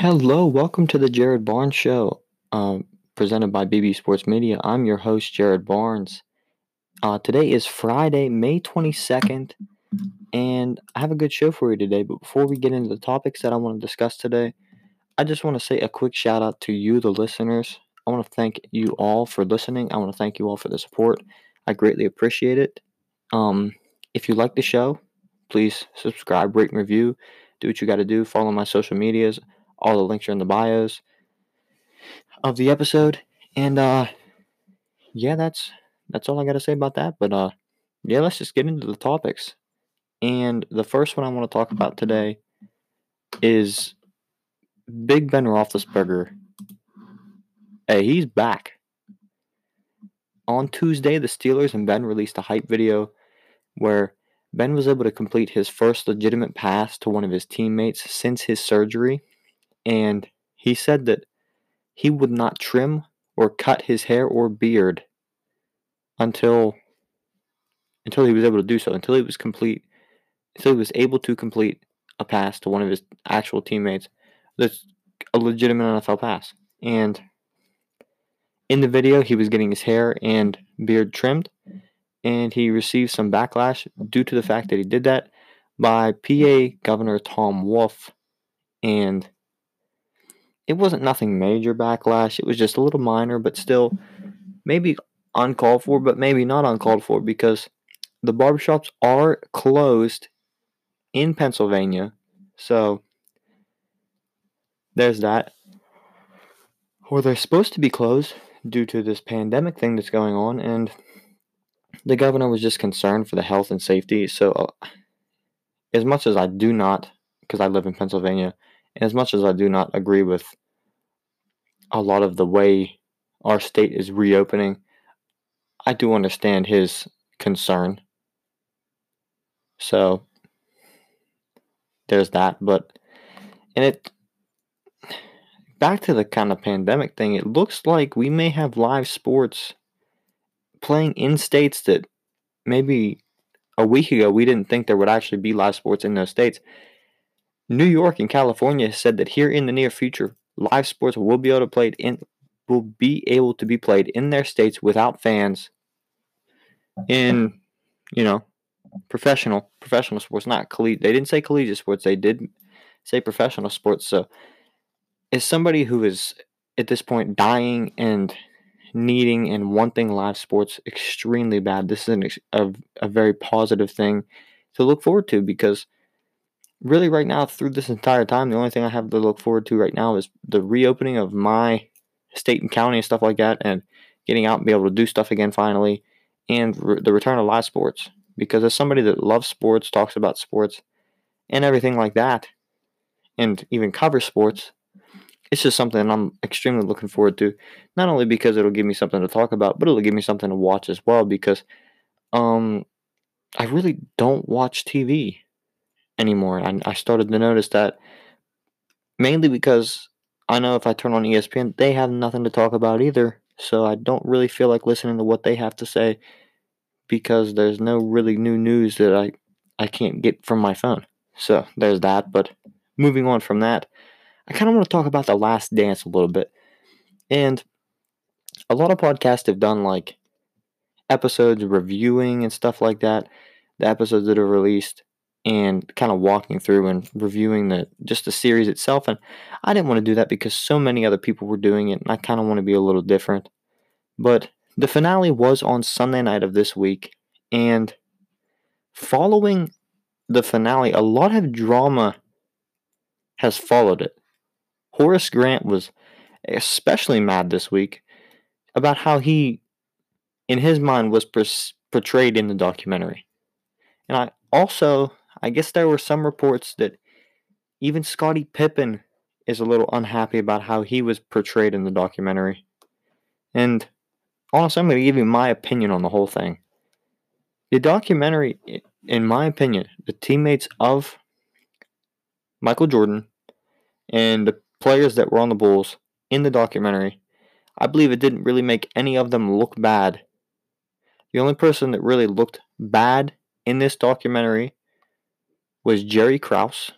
Hello, welcome to the Jared Barnes Show, uh, presented by BB Sports Media. I'm your host, Jared Barnes. Uh, today is Friday, May 22nd, and I have a good show for you today. But before we get into the topics that I want to discuss today, I just want to say a quick shout out to you, the listeners. I want to thank you all for listening. I want to thank you all for the support. I greatly appreciate it. Um, if you like the show, please subscribe, rate, and review. Do what you got to do. Follow my social medias. All the links are in the bios of the episode. And uh, yeah, that's that's all I got to say about that. But uh, yeah, let's just get into the topics. And the first one I want to talk about today is Big Ben Roethlisberger. Hey, he's back. On Tuesday, the Steelers and Ben released a hype video where Ben was able to complete his first legitimate pass to one of his teammates since his surgery. And he said that he would not trim or cut his hair or beard until until he was able to do so, until he was complete, until he was able to complete a pass to one of his actual teammates. That's a legitimate NFL pass. And in the video, he was getting his hair and beard trimmed, and he received some backlash due to the fact that he did that by PA Governor Tom Wolf. And it wasn't nothing major backlash, it was just a little minor, but still maybe uncalled for, but maybe not uncalled for because the barbershops are closed in Pennsylvania. So there's that. Or they're supposed to be closed due to this pandemic thing that's going on, and the governor was just concerned for the health and safety. So, uh, as much as I do not, because I live in Pennsylvania, and as much as I do not agree with a lot of the way our state is reopening, I do understand his concern. So there's that, but and it back to the kind of pandemic thing, it looks like we may have live sports playing in states that maybe a week ago we didn't think there would actually be live sports in those states. New York and California said that here in the near future, live sports will be able to played in will be able to be played in their states without fans in you know professional professional sports not collegiate they didn't say collegiate sports they did say professional sports so as somebody who is at this point dying and needing and wanting live sports extremely bad this is an, a, a very positive thing to look forward to because really right now through this entire time the only thing i have to look forward to right now is the reopening of my state and county and stuff like that and getting out and be able to do stuff again finally and re- the return of live sports. Because as somebody that loves sports, talks about sports, and everything like that, and even covers sports, it's just something I'm extremely looking forward to. Not only because it'll give me something to talk about, but it'll give me something to watch as well. Because um, I really don't watch TV anymore. I, I started to notice that mainly because I know if I turn on ESPN, they have nothing to talk about either. So I don't really feel like listening to what they have to say because there's no really new news that I I can't get from my phone. So there's that. But moving on from that, I kind of want to talk about the Last Dance a little bit. And a lot of podcasts have done like episodes reviewing and stuff like that. The episodes that are released and kind of walking through and reviewing the just the series itself and I didn't want to do that because so many other people were doing it and I kind of want to be a little different. But the finale was on Sunday night of this week, and following the finale, a lot of drama has followed it. Horace Grant was especially mad this week about how he, in his mind, was portrayed in the documentary. And I also, I guess there were some reports that even Scottie Pippen is a little unhappy about how he was portrayed in the documentary. And honestly, I'm going to give you my opinion on the whole thing. The documentary, in my opinion, the teammates of Michael Jordan and the players that were on the Bulls in the documentary, I believe it didn't really make any of them look bad. The only person that really looked bad in this documentary was Jerry Krause.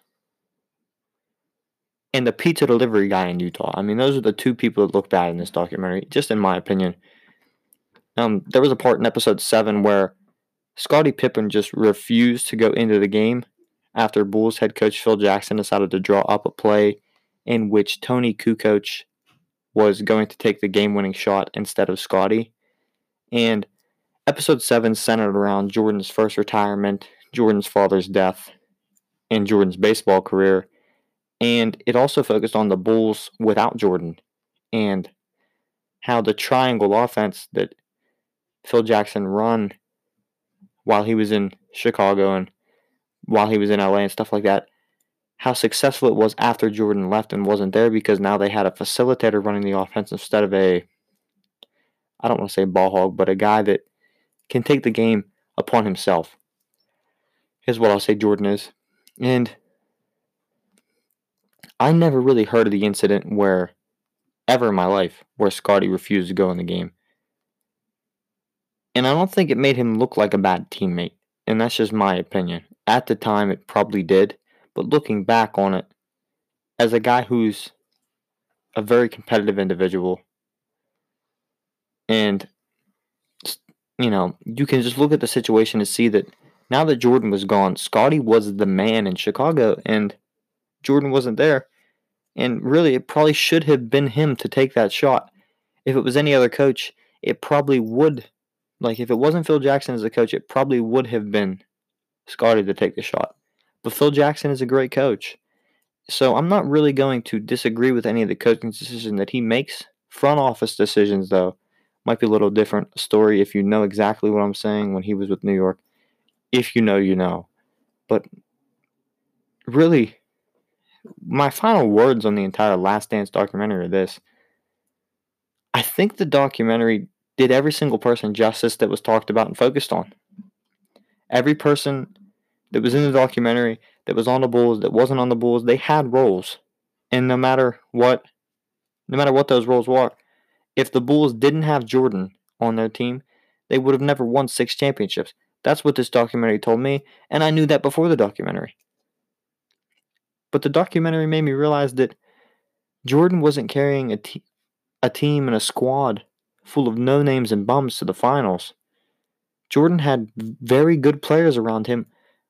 and the pizza delivery guy in Utah. I mean, those are the two people that look bad in this documentary, just in my opinion. Um, there was a part in episode seven where Scottie Pippen just refused to go into the game after Bulls head coach Phil Jackson decided to draw up a play in which Toni Kukoc was going to take the game winning shot instead of Scottie. And episode 7 centered around Jordan's first retirement, Jordan's father's death, and Jordan's baseball career. And it also focused on the Bulls without Jordan and how the triangle offense that Phil Jackson run while he was in Chicago and while he was in LA and stuff like that, how successful it was after Jordan left and wasn't there because now they had a facilitator running the offense instead of a, I don't want to say ball hog, but a guy that can take the game upon himself. Is what I'll say Jordan is. And I never really heard of the incident where, ever in my life, where Scottie refused to go in the game. And I don't think it made him look like a bad teammate. And that's just my opinion. At the time, it probably did. But looking back on it, as a guy who's a very competitive individual, and, you know, you can just look at the situation and see that now that Jordan was gone, Scottie was the man in Chicago, and Jordan wasn't there. And really, it probably should have been him to take that shot. If it was any other coach, it probably would like if it wasn't Phil Jackson as a coach, it probably would have been Scottie to take the shot. But Phil Jackson is a great coach. So I'm not really going to disagree with any of the coaching decisions that he makes. Front office decisions though might be a little different story if you know exactly what I'm saying when he was with New York. If you know, you know. But really my final words on the entire Last Dance documentary are this. I think the documentary did every single person justice that was talked about and focused on. Every person that was in the documentary, that was on the Bulls, that wasn't on the Bulls, they had roles. And no matter what no matter what those roles were, if the Bulls didn't have Jordan on their team, they would have never won six championships. That's what this documentary told me, and I knew that before the documentary. But the documentary made me realize that Jordan wasn't carrying a, te- a team and a squad full of no names and bums to the finals. Jordan had very good players around him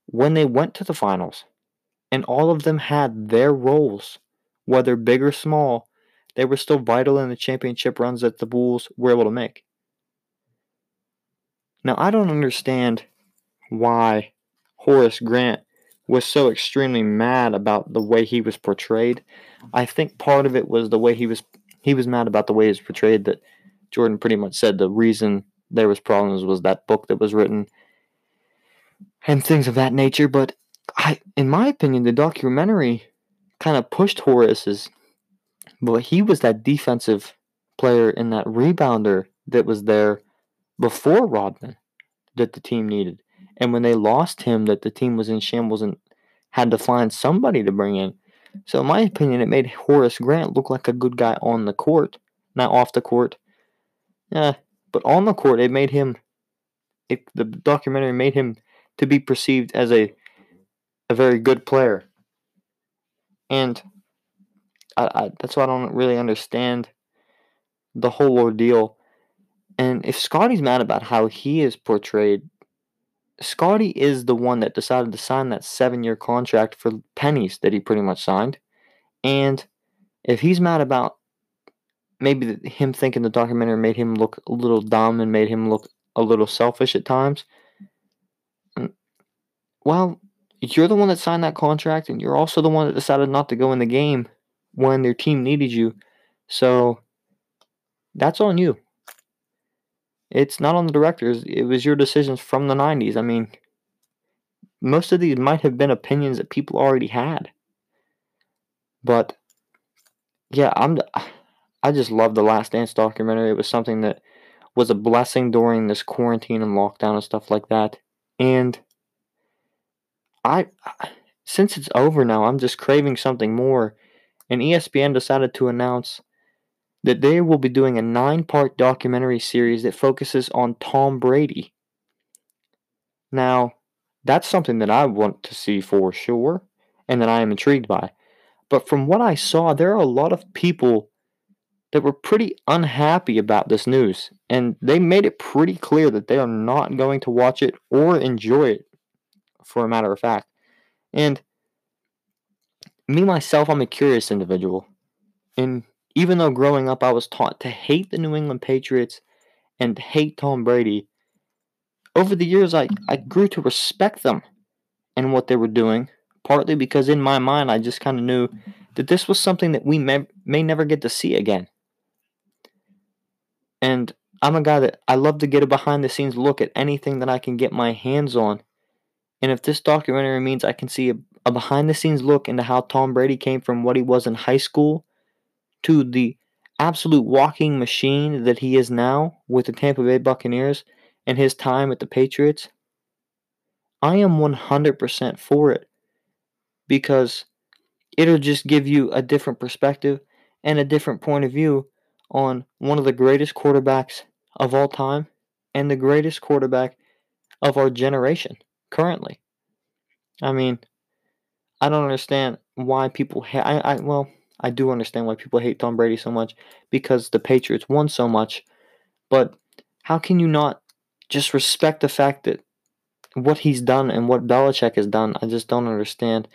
when they went to the finals, and all of them had their roles, whether big or small. They were still vital in the championship runs that the Bulls were able to make. Now, I don't understand why Horace Grant was so extremely mad about the way he was portrayed. I think part of it was the way he was he was mad about the way he was portrayed that Jordan pretty much said the reason there was problems was that book that was written and things of that nature. But I, in my opinion, the documentary kind of pushed Horace's. But he was that defensive player and that rebounder that was there before Rodman that the team needed. And when they lost him, that the team was in shambles and had to find somebody to bring in. So, in my opinion, it made Horace Grant look like a good guy on the court, not off the court. Yeah, but on the court, it made him. It, the documentary made him to be perceived as a a very good player, and I, I that's why I don't really understand the whole ordeal. And if Scottie's mad about how he is portrayed, Scottie is the one that decided to sign that seven year contract for pennies that he pretty much signed. And if he's mad about maybe him thinking the documentary made him look a little dumb and made him look a little selfish at times. Mm, well, you're the one that signed that contract, and you're also the one that decided not to go in the game when their team needed you. So that's on you. It's not on the directors. It was your decisions from the 90s. I mean, most of these might have been opinions that people already had. But yeah, I'm I just love the Last Dance documentary. It was something that was a blessing during this quarantine and lockdown and stuff like that. And I, since it's over now, I'm just craving something more. And ESPN decided to announce that they will be doing a nine part documentary series that focuses on Tom Brady. Now, that's something that I want to see for sure and that I am intrigued by. But from what I saw, there are a lot of people that were pretty unhappy about this news, and they made it pretty clear that they are not going to watch it or enjoy it, for a matter of fact. And me, myself, I'm a curious individual. And even though growing up I was taught to hate the New England Patriots and hate Tom Brady, over the years I, I grew to respect them and what they were doing, partly because in my mind I just kind of knew that this was something that we may, may never get to see again. And I'm a guy that I love to get a behind the scenes look at anything that I can get my hands on. And if this documentary means I can see a, a behind the scenes look into how Tom Brady came from what he was in high school to the absolute walking machine that he is now with the Tampa Bay Buccaneers and his time at the Patriots, I am 100% for it because it'll just give you a different perspective and a different point of view on one of the greatest quarterbacks of all time and the greatest quarterback of our generation currently. I mean, I don't understand why people hate. I, I well, I do understand why people hate Tom Brady so much because the Patriots won so much. But how can you not just respect the fact that what he's done and what Belichick has done? I just don't understand.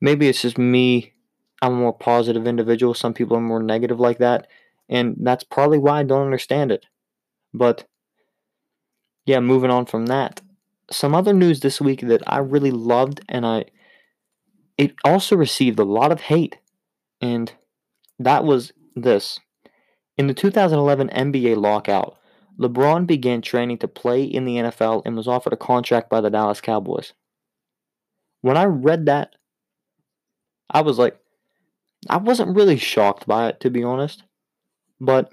Maybe it's just me. I'm a more positive individual. Some people are more negative like that. And that's probably why I don't understand it. But yeah, moving on from that. Some other news this week that I really loved and I it also received a lot of hate. And that was this. In the 2011 NBA lockout, LeBron began training to play in the NFL and was offered a contract by the Dallas Cowboys. When I read that, I was like, I wasn't really shocked by it, to be honest. But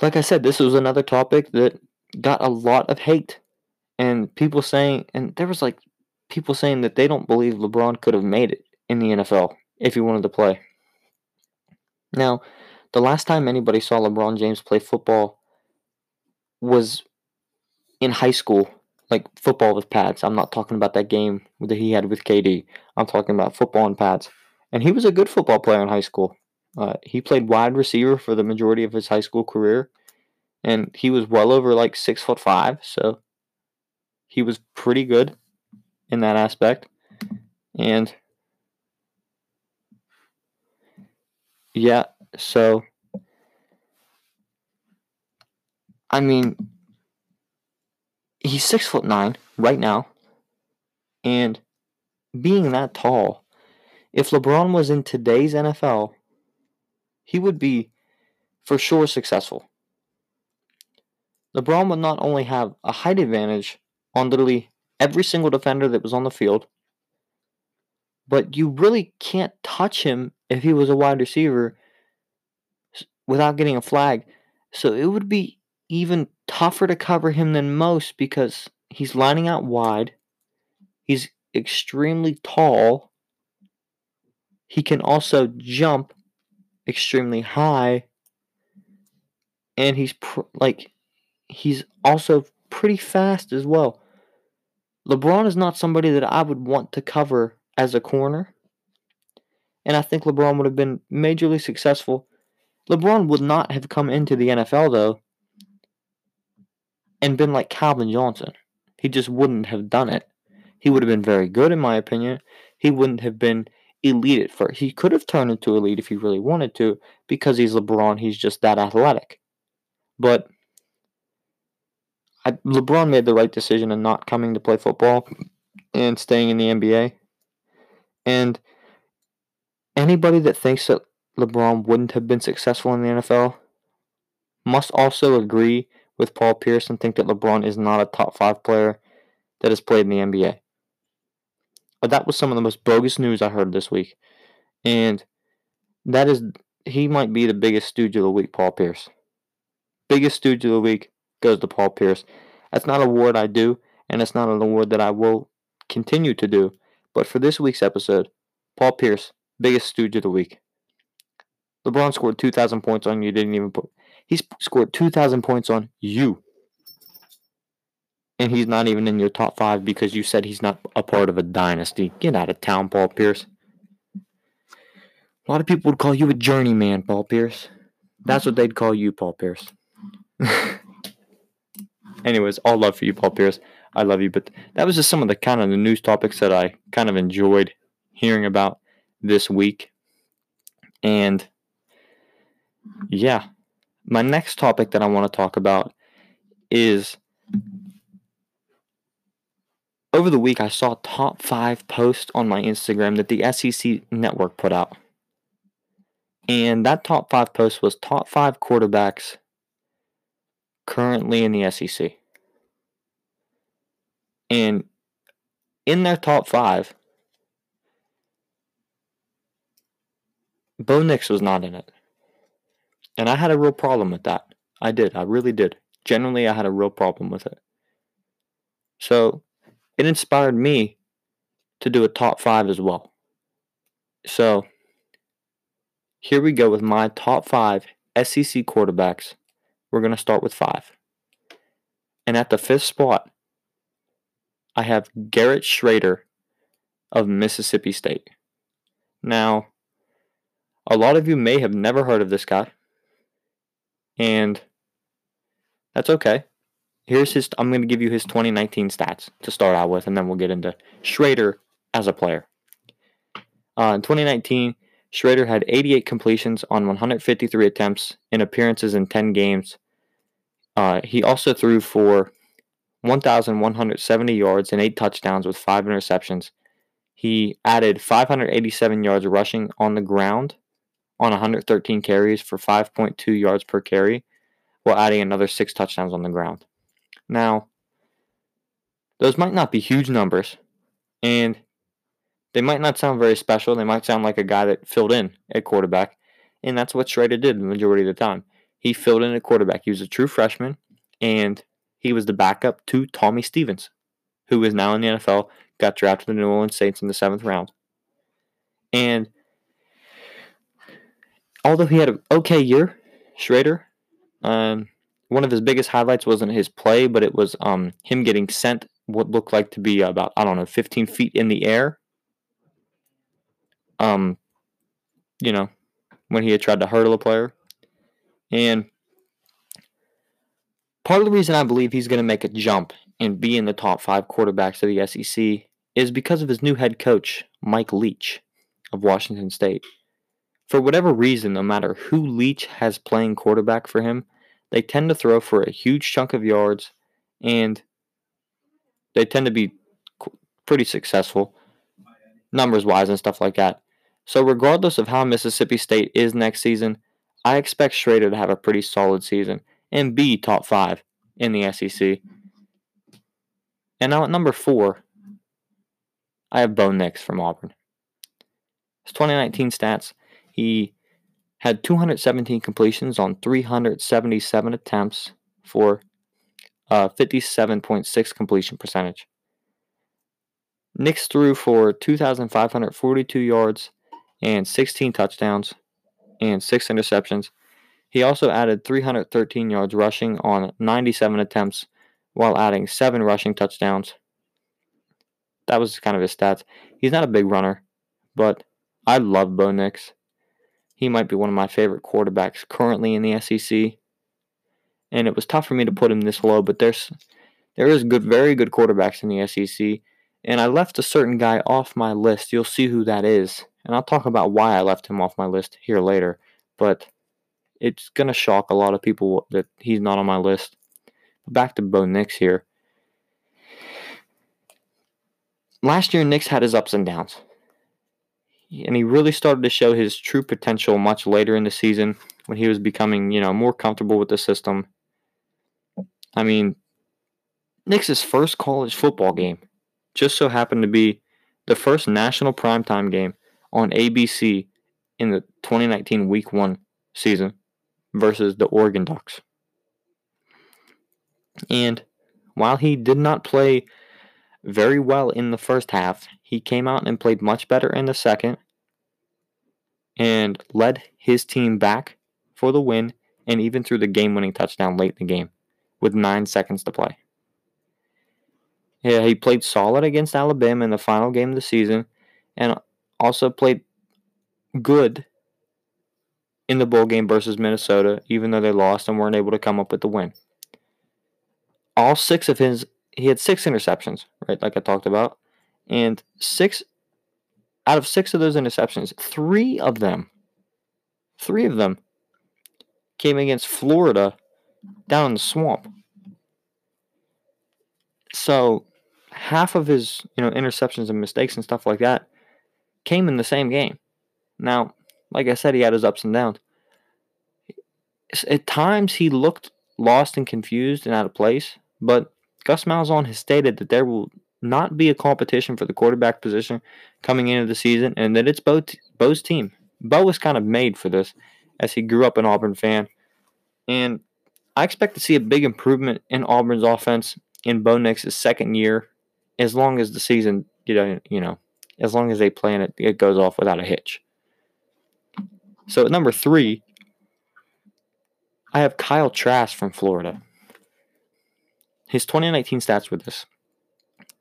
like I said, this was another topic that got a lot of hate. And people saying, and there was like people saying that they don't believe LeBron could have made it in the NFL if he wanted to play. Now, the last time anybody saw LeBron James play football was in high school, like football with pads. I'm not talking about that game that he had with KD. I'm talking about football and pads. And he was a good football player in high school. Uh, he played wide receiver for the majority of his high school career, and he was well over like six foot five, so he was pretty good in that aspect. And yeah, so I mean, he's six foot nine right now, and being that tall, if LeBron was in today's NFL, he would be for sure successful. LeBron would not only have a height advantage on literally every single defender that was on the field, but you really can't touch him if he was a wide receiver without getting a flag. So it would be even tougher to cover him than most because he's lining out wide. He's extremely tall. He can also jump extremely high, and he's pr- like he's also pretty fast as well. LeBron is not somebody that I would want to cover as a corner, and I think LeBron would have been majorly successful. LeBron would not have come into the NFL though and been like Calvin Johnson. He just wouldn't have done it. He would have been very good, in my opinion. He wouldn't have been elite at first. He could have turned into elite if he really wanted to because he's LeBron. He's just that athletic. But I, LeBron made the right decision in not coming to play football and staying in the NBA. And anybody that thinks that LeBron wouldn't have been successful in the NFL must also agree with Paul Pierce and think that LeBron is not a top five player that has played in the NBA. But that was some of the most bogus news I heard this week. And that is, he might be the biggest stooge of the week, Paul Pierce. Biggest stooge of the week goes to Paul Pierce. That's not a award I do, and it's not an award that I will continue to do. But for this week's episode, Paul Pierce, biggest stooge of the week. LeBron scored 2,000 points on you, didn't even put. He scored 2,000 points on you and he's not even in your top five because you said he's not a part of a dynasty. Get out of town, Paul Pierce. A lot of people would call you a journeyman, Paul Pierce. That's what they'd call you, Paul Pierce. Anyways, all love for you, Paul Pierce. I love you. But that was just some of the kind of the news topics that I kind of enjoyed hearing about this week. And yeah, my next topic that I want to talk about is over the week I saw top five posts on my Instagram that the SEC network put out. And that top five post was top five quarterbacks currently in the SEC. And in their top five, Bo Nix was not in it. And I had a real problem with that. I did. I really did. Generally, I had a real problem with it. So it inspired me to do a top five as well. So here we go with my top five SEC quarterbacks. We're going to start with five. And at the fifth spot, I have Garrett Shrader of Mississippi State. Now, a lot of you may have never heard of this guy, and that's okay. Here's his. I'm going to give you his 2019 stats to start out with, and then we'll get into Shrader as a player. Uh, in 2019, Shrader had 88 completions on 153 attempts in appearances in 10 games. Uh, he also threw for 1,170 yards and eight touchdowns with five interceptions. He added 587 yards rushing on the ground on 113 carries for 5.2 yards per carry, while adding another six touchdowns on the ground. Now, those might not be huge numbers, and they might not sound very special. They might sound like a guy that filled in at quarterback, and that's what Shrader did the majority of the time. He filled in at quarterback. He was a true freshman, and he was the backup to Tommy Stevens, who is now in the NFL, got drafted to the New Orleans Saints in the seventh round. And although he had an okay year, Shrader, um, one of his biggest highlights wasn't his play, but it was um, him getting sent what looked like to be about, I don't know, 15 feet in the air. Um, you know, when he had tried to hurdle a player. And part of the reason I believe he's going to make a jump and be in the top five quarterbacks of the SEC is because of his new head coach, Mike Leach of Washington State. For whatever reason, no matter who Leach has playing quarterback for him, they tend to throw for a huge chunk of yards and they tend to be pretty successful numbers wise and stuff like that. So, regardless of how Mississippi State is next season, I expect Shrader to have a pretty solid season and be top five in the SEC. And now at number four, I have Bo Nix from Auburn. His 2019 stats, he had 217 completions on 377 attempts for a 57.6 completion percentage. Nix threw for 2,542 yards and 16 touchdowns and 6 interceptions. He also added 313 yards rushing on 97 attempts while adding 7 rushing touchdowns. That was kind of his stats. He's not a big runner, but I love Bo Nix. He might be one of my favorite quarterbacks currently in the SEC. And it was tough for me to put him this low, but there's there is good, very good quarterbacks in the SEC. And I left a certain guy off my list. You'll see who that is. And I'll talk about why I left him off my list here later. But it's going to shock a lot of people that he's not on my list. Back to Bo Nix here. Last year, Nix had his ups and downs and he really started to show his true potential much later in the season when he was becoming, you know, more comfortable with the system. I mean, Nix's first college football game just so happened to be the first national primetime game on ABC in the 2019 Week 1 season versus the Oregon Ducks. And while he did not play very well in the first half, he came out and played much better in the second and led his team back for the win and even threw the game winning touchdown late in the game with nine seconds to play. Yeah, he played solid against Alabama in the final game of the season and also played good in the bowl game versus Minnesota, even though they lost and weren't able to come up with the win. All six of his, he had six interceptions, right, like I talked about. And six, out of six of those interceptions, three of them, three of them came against Florida down in the swamp. So half of his, you know, interceptions and mistakes and stuff like that came in the same game. Now, like I said, he had his ups and downs. At times, he looked lost and confused and out of place, but Gus Malzahn has stated that there will not be a competition for the quarterback position coming into the season, and that it's Bo Bo's team. Bo was kind of made for this, as he grew up an Auburn fan, and I expect to see a big improvement in Auburn's offense in Bo Nix's second year, as long as the season, you know, you know, as long as they plan it, it goes off without a hitch. So at number three, I have Kyle Trask from Florida. His 2019 stats were this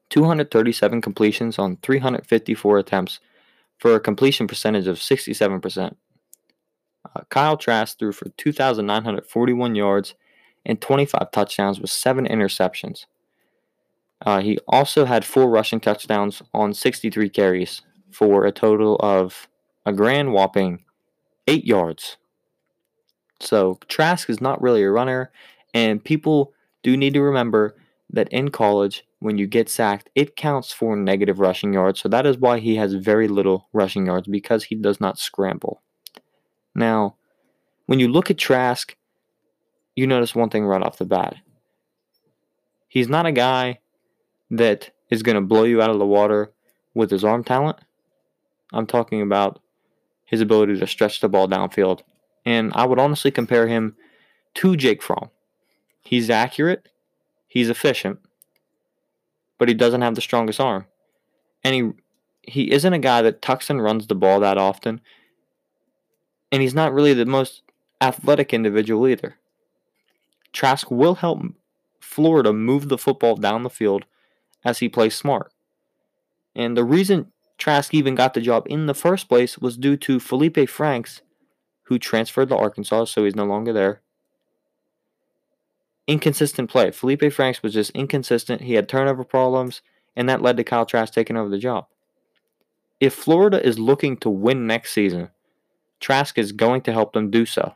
237 completions on 354 attempts for a completion percentage of 67%. Uh, Kyle Trask threw for 2,941 yards and 25 touchdowns with seven interceptions. Uh, he also had four rushing touchdowns on 63 carries for a total of a grand whopping eight yards. So Trask is not really a runner, and people do need to remember that in college, when you get sacked, it counts for negative rushing yards. So that is why he has very little rushing yards because he does not scramble. Now, when you look at Trask, you notice one thing right off the bat. He's not a guy that is going to blow you out of the water with his arm talent. I'm talking about his ability to stretch the ball downfield. And I would honestly compare him to Jake Fromm. He's accurate, he's efficient, but he doesn't have the strongest arm. And he he isn't a guy that tucks and runs the ball that often. And he's not really the most athletic individual either. Trask will help Florida move the football down the field as he plays smart. And the reason Trask even got the job in the first place was due to Feleipe Franks, who transferred to Arkansas, so he's no longer there. Inconsistent play. Feleipe Franks was just inconsistent. He had turnover problems, and that led to Kyle Trask taking over the job. If Florida is looking to win next season, Trask is going to help them do so.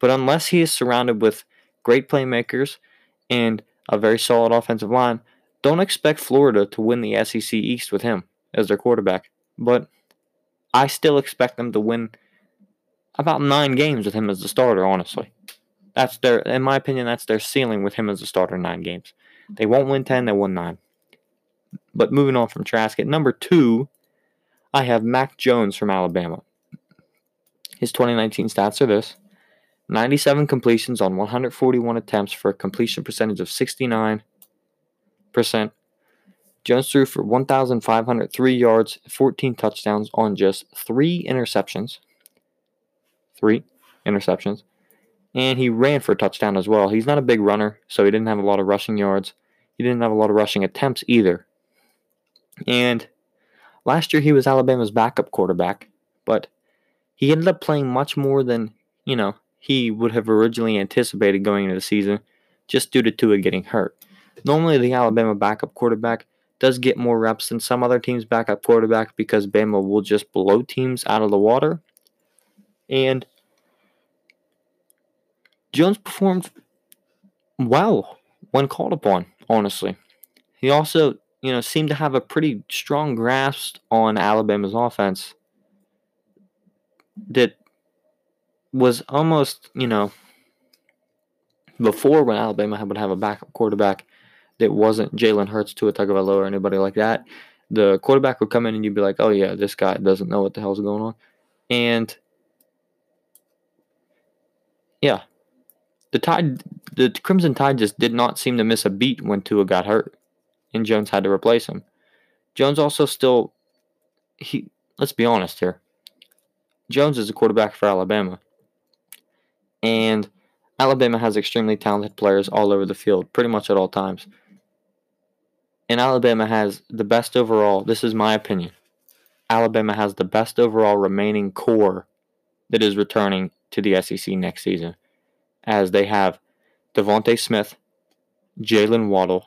But unless he is surrounded with great playmakers and a very solid offensive line, don't expect Florida to win the SEC East with him as their quarterback. But I still expect them to win about nine games with him as the starter, honestly. That's their in my opinion, that's their ceiling with him as a starter, nine games. They won't win ten, they win nine. But moving on from Trask, at number two, I have Mac Jones from Alabama. His 2019 stats are this 97 completions on 141 attempts for a completion percentage of 69%. Jones threw for 1,503 yards, 14 touchdowns on just three interceptions. Three interceptions. And he ran for a touchdown as well. He's not a big runner, so he didn't have a lot of rushing yards. He didn't have a lot of rushing attempts either. And last year he was Alabama's backup quarterback, but he ended up playing much more than, you know, he would have originally anticipated going into the season just due to Tua getting hurt. Normally, the Alabama backup quarterback does get more reps than some other teams' backup quarterback because Bama will just blow teams out of the water. And Jones performed well when called upon, honestly. He also, you know, seemed to have a pretty strong grasp on Alabama's offense that was almost, you know, before when Alabama would have a backup quarterback that wasn't Jalen Hurts, Tua Tagovailoa, or anybody like that, the quarterback would come in and you'd be like, oh yeah, this guy doesn't know what the hell's going on, and yeah, the Tide, the Crimson Tide just did not seem to miss a beat when Tua got hurt, and Jones had to replace him. Jones also still, he let's be honest here. Jones is a quarterback for Alabama. And Alabama has extremely talented players all over the field, pretty much at all times. And Alabama has the best overall, this is my opinion. Alabama has the best overall remaining core that is returning to the SEC next season, as they have DeVonta Smith, Jaylen Waddle,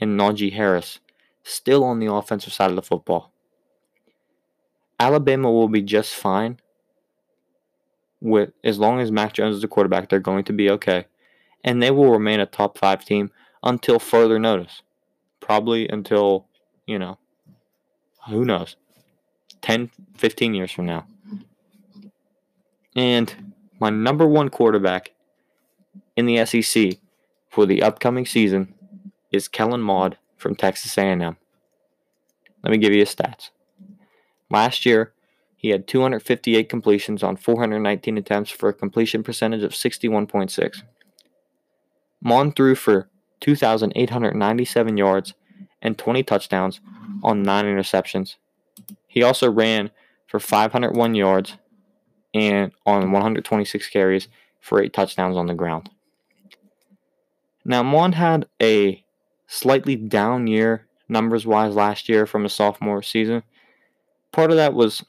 and Najee Harris still on the offensive side of the football. Alabama will be just fine with as long as Mac Jones is the quarterback, they're going to be okay. And they will remain a top five team until further notice. Probably until, you know, who knows, 10, 15 years from now. And my number one quarterback in the SEC for the upcoming season is Kellen Mond from Texas A&M. Let me give you his stats. Last year, he had 258 completions on 419 attempts for a completion percentage of 61.6. Mond threw for 2,897 yards and 20 touchdowns on 9 interceptions. He also ran for 501 yards and on 126 carries for 8 touchdowns on the ground. Now, Mond had a slightly down year numbers wise last year from a sophomore season. Part of that was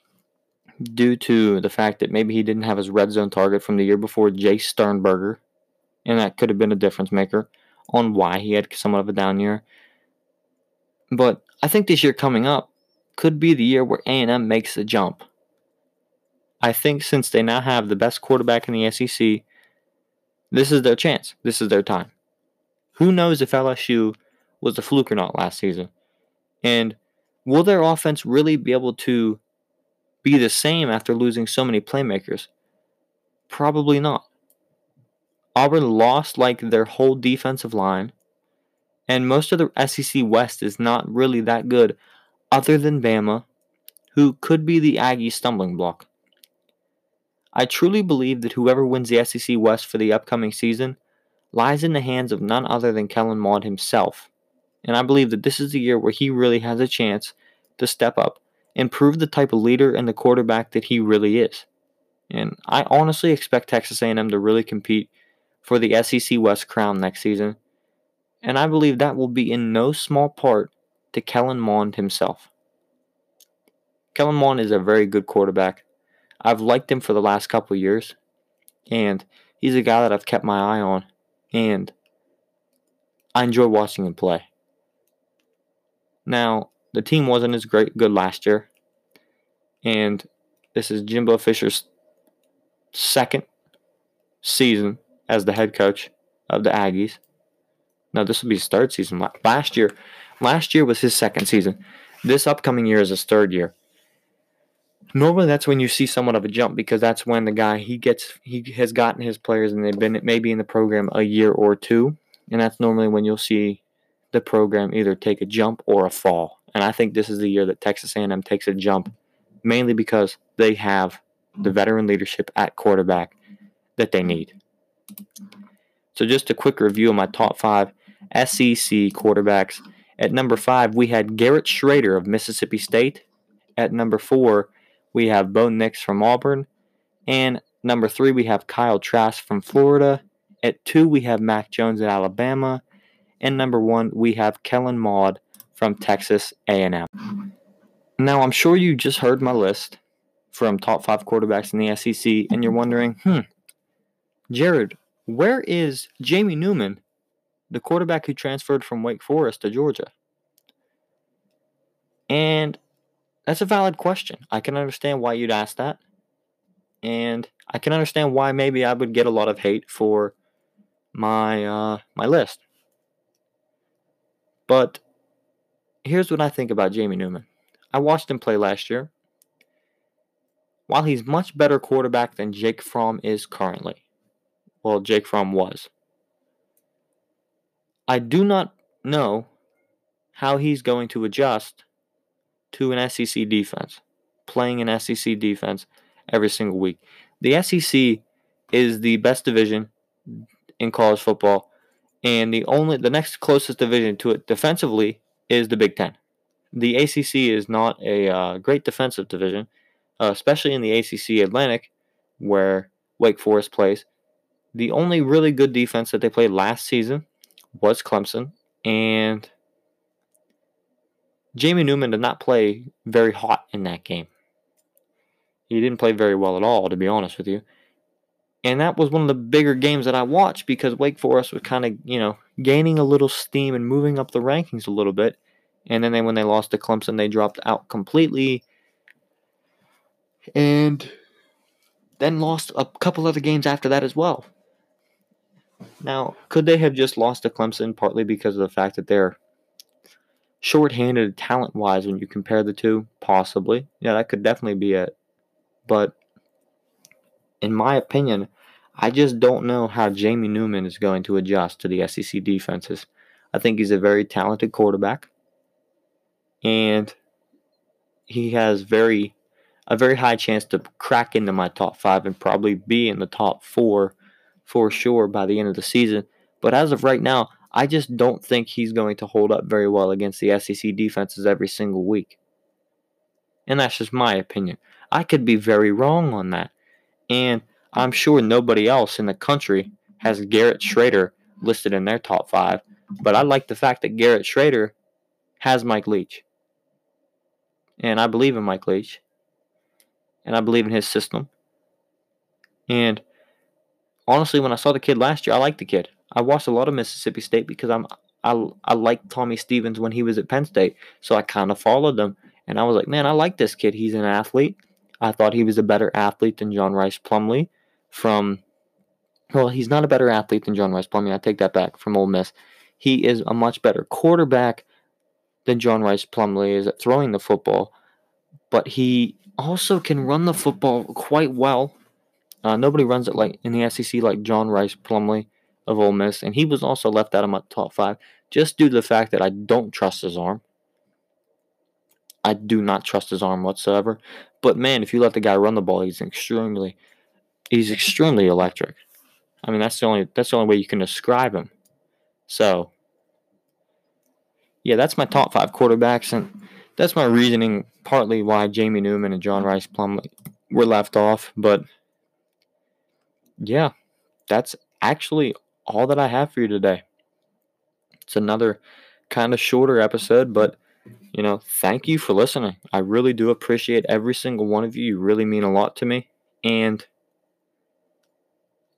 due to the fact that maybe he didn't have his red zone target from the year before, Jace Sternberger, and that could have been a difference maker on why he had somewhat of a down year. But I think this year coming up could be the year where A&M makes the jump. I think since they now have the best quarterback in the SEC, this is their chance. This is their time. Who knows if LSU was a fluke or not last season? And will their offense really be able to be the same after losing so many playmakers? Probably not. Auburn lost like their whole defensive line, and most of the SEC West is not really that good, other than Bama, who could be the Aggie stumbling block. I truly believe that whoever wins the SEC West for the upcoming season lies in the hands of none other than Kellen Mond himself, and I believe that this is the year where he really has a chance to step up and prove the type of leader and the quarterback that he really is. And I honestly expect Texas A&M to really compete for the SEC West crown next season, and I believe that will be in no small part to Kellen Mond himself. Kellen Mond is a very good quarterback. I've liked him for the last couple years, and he's a guy that I've kept my eye on, and I enjoy watching him play. Now, the team wasn't as great good last year, and this is Jimbo Fisher's second season as the head coach of the Aggies. No, this will be his third season. Last year, last year was his second season. This upcoming year is his third year. Normally, that's when you see somewhat of a jump because that's when the guy he gets he has gotten his players and they've been maybe in the program a year or two, and that's normally when you'll see the program either take a jump or a fall. And I think this is the year that Texas A&M takes a jump, mainly because they have the veteran leadership at quarterback that they need. So, just a quick review of my top five SEC quarterbacks. At number five, we had Garrett Shrader of Mississippi State. At number four, we have Bo Nix from Auburn. And number three, we have Kyle Trask from Florida. At two, we have Mac Jones at Alabama. And number one, we have Kellen Mond from Texas A&M. Now, I'm sure you just heard my list from top five quarterbacks in the SEC, and you're wondering, hmm, Jared, where is Jamie Newman, the quarterback who transferred from Wake Forest to Georgia? And that's a valid question. I can understand why you'd ask that. And I can understand why maybe I would get a lot of hate for my uh, my list. But here's what I think about Jamie Newman. I watched him play last year. While he's much better quarterback than Jake Fromm is currently, well, Jake Fromm was. I do not know how he's going to adjust to an SEC defense, playing an SEC defense every single week. The SEC is the best division in college football, and the only the next closest division to it defensively is the Big Ten. The ACC is not a uh, great defensive division, uh, especially in the ACC Atlantic, where Wake Forest plays. The only really good defense that they played last season was Clemson, and Jamie Newman did not play very hot in that game. He didn't play very well at all, to be honest with you. And that was one of the bigger games that I watched because Wake Forest was kind of, you know, gaining a little steam and moving up the rankings a little bit. And then they, when they lost to Clemson, they dropped out completely. And then lost a couple other games after that as well. Now, could they have just lost to Clemson partly because of the fact that they're short-handed talent-wise when you compare the two? Possibly. Yeah, that could definitely be it. But in my opinion, I just don't know how Jamie Newman is going to adjust to the SEC defenses. I think he's a very talented quarterback. And he has very a very high chance to crack into my top five and probably be in the top four for sure by the end of the season. But as of right now, I just don't think he's going to hold up very well against the SEC defenses every single week. And that's just my opinion. I could be very wrong on that. And I'm sure nobody else in the country has Garrett Shrader listed in their top five. But I like the fact that Garrett Shrader has Mike Leach. And I believe in Mike Leach and I believe in his system. And honestly, when I saw the kid last year, I liked the kid. I watched a lot of Mississippi State because I'm I I liked Tommy Stevens when he was at Penn State, so I kind of followed them, and I was like, man, I like this kid. He's an athlete. I thought he was a better athlete than John Rhys Plumlee from. Well, he's not a better athlete than John Rhys Plumlee. I take that back from Ole Miss. He is a much better quarterback than John Rhys Plumlee is at throwing the football, but he also can run the football quite well. Uh, nobody runs it like in the SEC like John Rhys Plumlee of Ole Miss, and he was also left out of my top five just due to the fact that I don't trust his arm. I do not trust his arm whatsoever. But man, if you let the guy run the ball, he's extremely, he's extremely electric. I mean, that's the only that's the only way you can describe him. So, yeah, that's my top five quarterbacks, and that's my reasoning partly why Jamie Newman and John Rhys Plumlee were left off. But yeah, that's actually all that I have for you today. It's another kind of shorter episode, but you know, thank you for listening. I really do appreciate every single one of you. You really mean a lot to me. And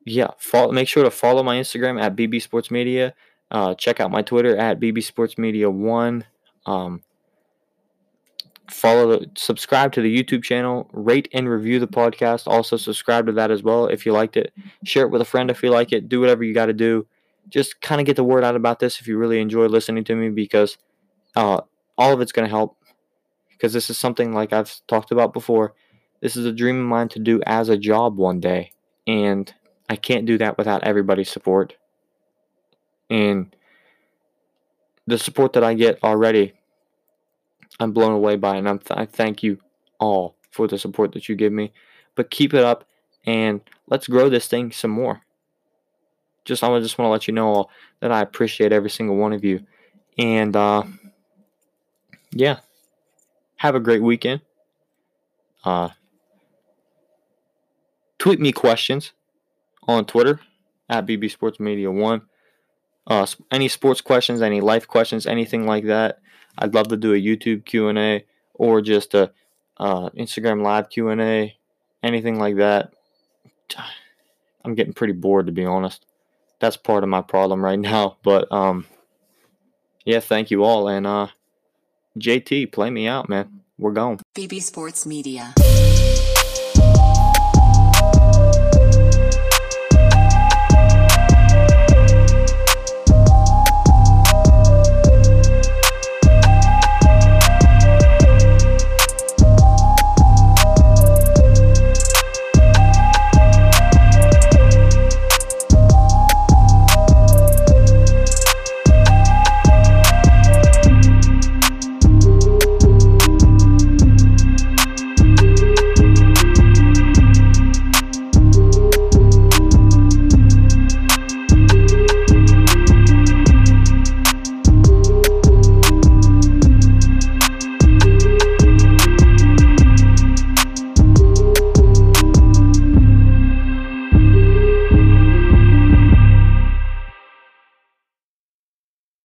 yeah, follow, make sure to follow my Instagram at BB Sports Media. Uh, check out my Twitter at BB Sports Media One. Um, follow the subscribe to the youtube channel rate and review the podcast. Also subscribe to that as well if you liked it. Share it with a friend if you like it. Do whatever you got to do. Just kind of get the word out about this if you really enjoy listening to me because uh, all of it's going to help. Because this is something like i've talked about before. This is a dream of mine to do as a job one day and i can't do that without everybody's support. And the support that i get already I'm blown away by it, and I'm th- I thank you all for the support that you give me. But keep it up, and let's grow this thing some more. Just I just want to let you know that I appreciate every single one of you, and uh, yeah, have a great weekend. Uh, tweet me questions on Twitter at BB Sports Media One. Uh, any sports questions, any life questions, anything like that. I'd love to do a YouTube Q&A or just a uh, Instagram live Q&A, anything like that. I'm getting pretty bored to be honest. That's part of my problem right now, but um yeah, thank you all and uh JT, play me out, man. We're going. BB Sports Media.